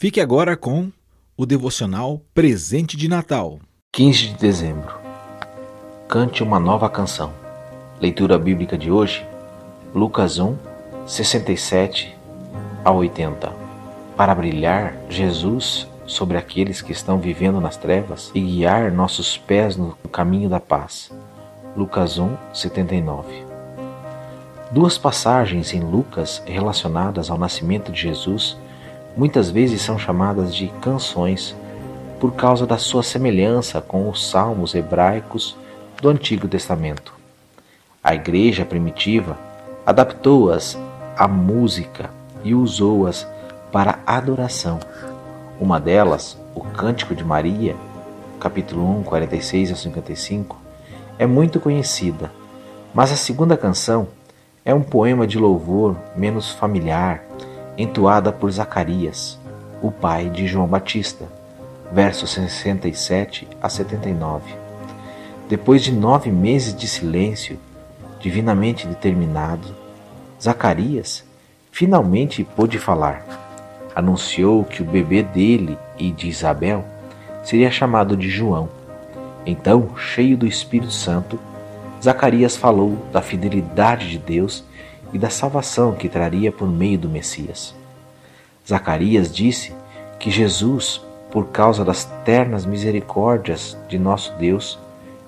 Fique agora com o devocional Presente de Natal. 15 de dezembro. Cante uma nova canção. Leitura bíblica de hoje, Lucas 1, 67 a 80. Para brilhar Jesus sobre aqueles que estão vivendo nas trevas e guiar nossos pés no caminho da paz. Lucas 1, 79. Duas passagens em Lucas relacionadas ao nascimento de Jesus muitas vezes são chamadas de canções por causa da sua semelhança com os salmos hebraicos do Antigo Testamento. A igreja primitiva adaptou-as à música e usou-as para adoração. Uma delas, o Cântico de Maria, capítulo 1, 46 a 55, é muito conhecida, mas a segunda canção é um poema de louvor menos familiar entoada por Zacarias, o pai de João Batista, versos 67 a 79. Depois de nove meses de silêncio, divinamente determinado, Zacarias finalmente pôde falar. Anunciou que o bebê dele e de Isabel seria chamado de João. Então, cheio do Espírito Santo, Zacarias falou da fidelidade de Deus e da salvação que traria por meio do Messias. Zacarias disse que Jesus, por causa das ternas misericórdias de nosso Deus,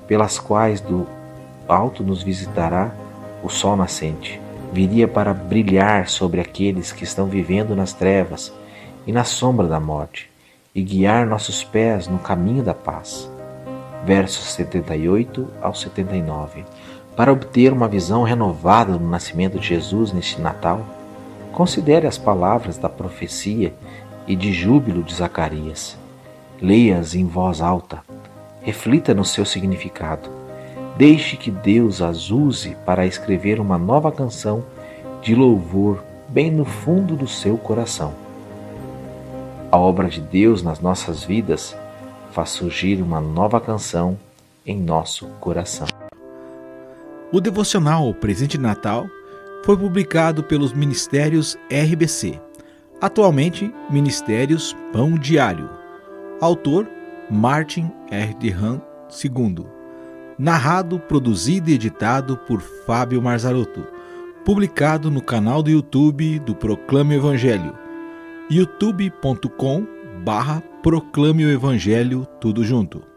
pelas quais do alto nos visitará o sol nascente, viria para brilhar sobre aqueles que estão vivendo nas trevas e na sombra da morte, e guiar nossos pés no caminho da paz. Versos 78 ao 79. Para obter uma visão renovada do nascimento de Jesus neste Natal, considere as palavras da profecia e de júbilo de Zacarias. Leia-as em voz alta, reflita no seu significado. Deixe que Deus as use para escrever uma nova canção de louvor bem no fundo do seu coração. A obra de Deus nas nossas vidas faz surgir uma nova canção em nosso coração. O devocional Presente de Natal foi publicado pelos Ministérios RBC, atualmente Ministérios Pão Diário. Autor Martin R. de Han II. Narrado, produzido e editado por Fábio Marzarotto. Publicado no canal do YouTube do Proclame o Evangelho. youtube.com barra Proclame o Evangelho tudo junto.